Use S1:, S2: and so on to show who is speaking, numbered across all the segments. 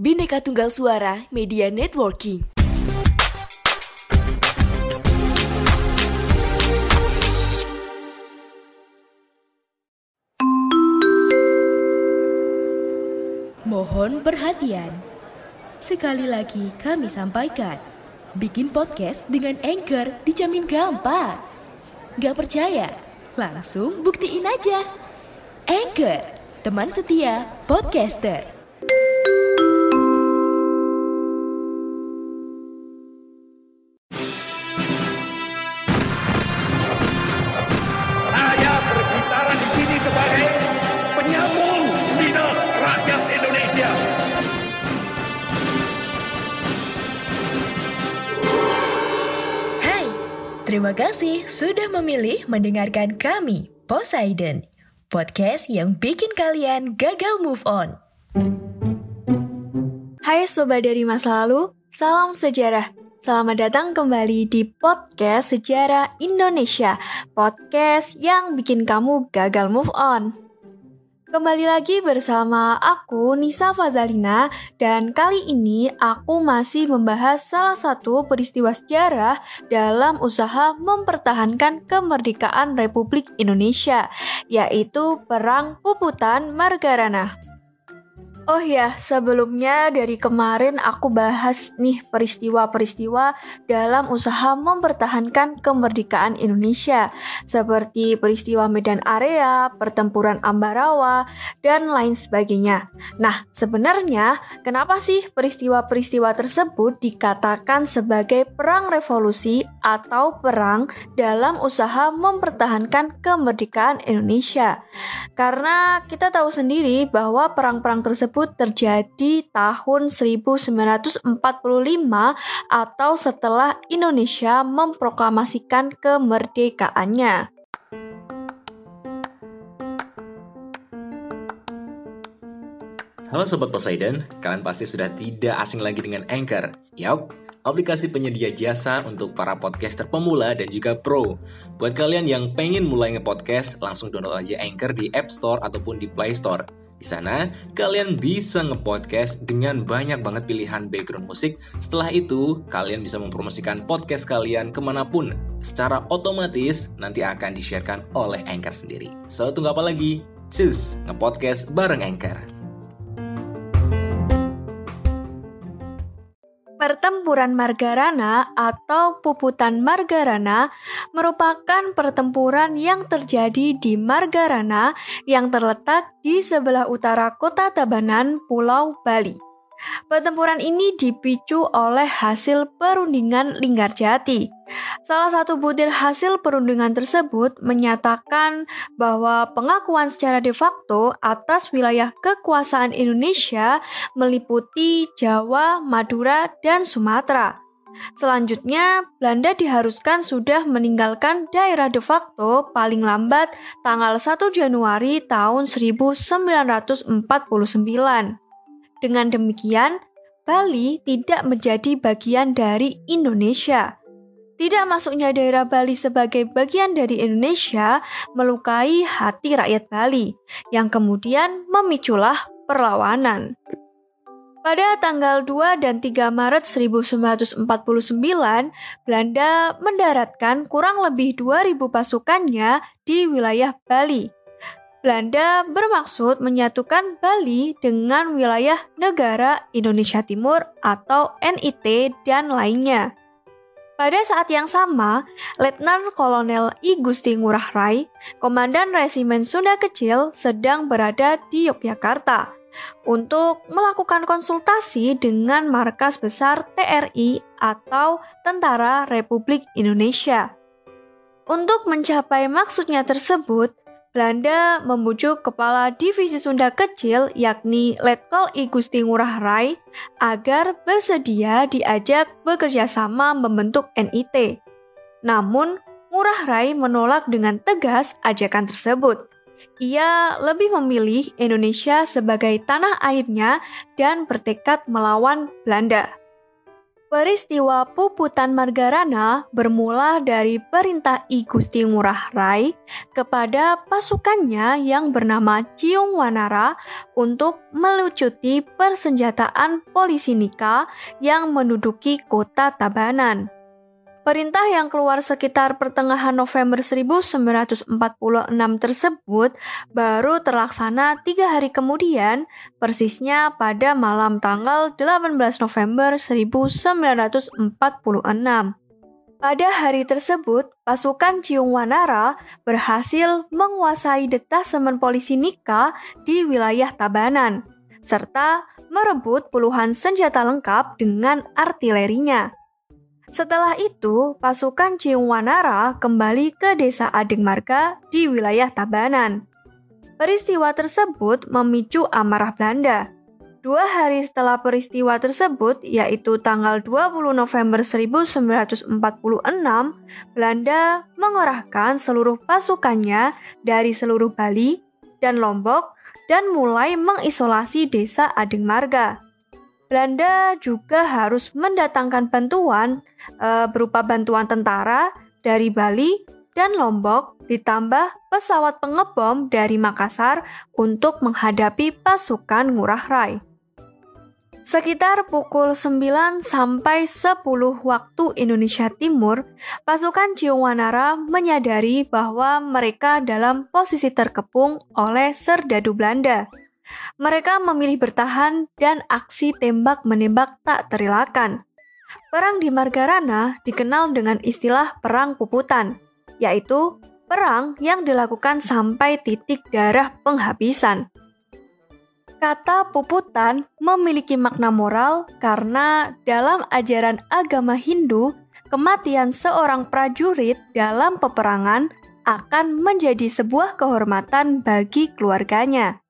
S1: Bineka Tunggal Suara Media Networking. Mohon perhatian. Sekali lagi kami sampaikan, bikin podcast dengan Anchor dijamin gampang. Gak percaya? Langsung buktiin aja. Anchor, teman setia podcaster. Terima kasih sudah memilih mendengarkan kami, Poseidon. Podcast yang bikin kalian gagal move on.
S2: Hai sobat dari masa lalu, salam sejarah. Selamat datang kembali di podcast Sejarah Indonesia, podcast yang bikin kamu gagal move on. Kembali lagi bersama aku Nisa Fazalina dan kali ini aku masih membahas salah satu peristiwa sejarah dalam usaha mempertahankan kemerdekaan Republik Indonesia, yaitu Perang Puputan Margarana. Oh ya, sebelumnya dari kemarin aku bahas nih peristiwa-peristiwa dalam usaha mempertahankan kemerdekaan Indonesia, seperti peristiwa Medan Area, pertempuran Ambarawa, dan lain sebagainya. Nah, sebenarnya kenapa sih peristiwa-peristiwa tersebut dikatakan sebagai perang revolusi atau perang dalam usaha mempertahankan kemerdekaan Indonesia? Karena kita tahu sendiri bahwa perang-perang tersebut terjadi tahun 1945 atau setelah Indonesia memproklamasikan kemerdekaannya.
S3: Halo Sobat Poseidon, kalian pasti sudah tidak asing lagi dengan Anchor. Yap, aplikasi penyedia jasa untuk para podcaster pemula dan juga pro. Buat kalian yang pengen mulai nge-podcast, langsung download aja Anchor di App Store ataupun di Play Store. Di sana, kalian bisa nge-podcast dengan banyak banget pilihan background musik. Setelah itu, kalian bisa mempromosikan podcast kalian ke mana pun. Secara otomatis, nanti akan di-sharekan oleh Anchor sendiri. So, tunggu apa lagi? Cus, nge-podcast bareng Anchor.
S2: Pertempuran Margarana atau Puputan Margarana merupakan pertempuran yang terjadi di Margarana yang terletak di sebelah utara kota Tabanan, Pulau Bali. Pertempuran ini dipicu oleh hasil perundingan Linggarjati. Salah satu butir hasil perundingan tersebut menyatakan bahwa pengakuan secara de facto atas wilayah kekuasaan Indonesia meliputi Jawa, Madura, dan Sumatera. Selanjutnya, Belanda diharuskan sudah meninggalkan daerah de facto paling lambat tanggal 1 Januari tahun 1949. Dengan demikian, Bali tidak menjadi bagian dari Indonesia. Tidak masuknya daerah Bali sebagai bagian dari Indonesia melukai hati rakyat Bali, yang kemudian memiculah perlawanan. Pada tanggal 2 dan 3 Maret 1949, Belanda mendaratkan kurang lebih 2.000 pasukannya di wilayah Bali. Belanda bermaksud menyatukan Bali dengan wilayah negara Indonesia Timur atau NIT dan lainnya. Pada saat yang sama, Letnan Kolonel I Gusti Ngurah Rai, Komandan Resimen Sunda Kecil, sedang berada di Yogyakarta untuk melakukan konsultasi dengan markas besar TRI atau Tentara Republik Indonesia. Untuk mencapai maksudnya tersebut, Belanda membujuk kepala divisi Sunda kecil yakni Letkol I Gusti Ngurah Rai agar bersedia diajak bekerja sama membentuk NIT. Namun, Ngurah Rai menolak dengan tegas ajakan tersebut. Ia lebih memilih Indonesia sebagai tanah airnya dan bertekad melawan Belanda. Peristiwa Puputan Margarana bermula dari perintah I Gusti Ngurah Rai kepada pasukannya yang bernama Ciung Wanara untuk melucuti persenjataan polisi Nika yang menduduki kota Tabanan. Perintah yang keluar sekitar pertengahan November 1946 tersebut baru terlaksana tiga hari kemudian, persisnya pada malam tanggal 18 November 1946. Pada hari tersebut, pasukan Ciung Wanara berhasil menguasai detasemen polisi Nika di wilayah Tabanan, serta merebut puluhan senjata lengkap dengan artilerinya. Setelah itu, pasukan Ciung Wanara kembali ke desa Adeng Marga di wilayah Tabanan. Peristiwa tersebut memicu amarah Belanda. Dua hari setelah peristiwa tersebut, yaitu tanggal 20 November 1946, Belanda mengerahkan seluruh pasukannya dari seluruh Bali dan Lombok dan mulai mengisolasi desa Adeng Marga. Belanda juga harus mendatangkan bantuan e, berupa bantuan tentara dari Bali dan Lombok ditambah pesawat pengebom dari Makassar untuk menghadapi pasukan Ngurah Rai. Sekitar pukul 9 sampai 10 waktu Indonesia Timur, pasukan Ciuwanara menyadari bahwa mereka dalam posisi terkepung oleh serdadu Belanda. Mereka memilih bertahan dan aksi tembak-menembak tak terelakkan. Perang di Margarana dikenal dengan istilah perang puputan, yaitu perang yang dilakukan sampai titik darah penghabisan. Kata puputan memiliki makna moral karena dalam ajaran agama Hindu, kematian seorang prajurit dalam peperangan akan menjadi sebuah kehormatan bagi keluarganya.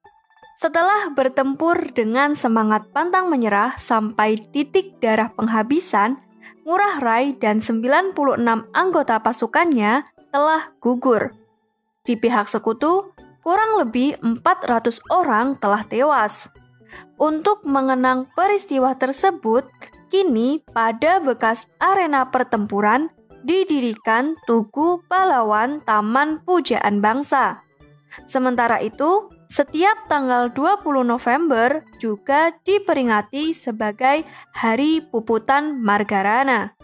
S2: Setelah bertempur dengan semangat pantang menyerah sampai titik darah penghabisan, Ngurah Rai dan 96 anggota pasukannya telah gugur. Di pihak sekutu, kurang lebih 400 orang telah tewas. Untuk mengenang peristiwa tersebut, kini pada bekas arena pertempuran didirikan Tugu Pahlawan Taman Pujaan Bangsa. Sementara itu, setiap tanggal 20 November juga diperingati sebagai Hari Puputan Margarana.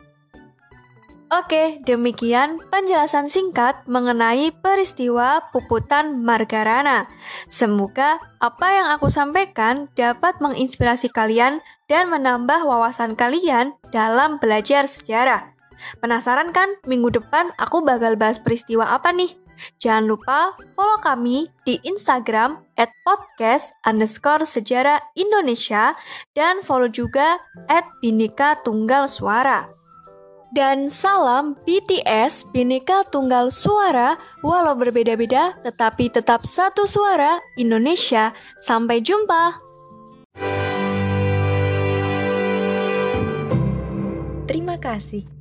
S2: Oke, demikian penjelasan singkat mengenai peristiwa puputan Margarana. Semoga apa yang aku sampaikan dapat menginspirasi kalian dan menambah wawasan kalian dalam belajar sejarah. Penasaran kan minggu depan aku bakal bahas peristiwa apa nih? Jangan lupa follow kami di Instagram at podcast underscore sejarah Indonesia dan follow juga at Binika Tunggal Suara. Dan salam BTS Bineka Tunggal Suara walau berbeda-beda tetapi tetap satu suara Indonesia. Sampai jumpa.
S1: Terima kasih.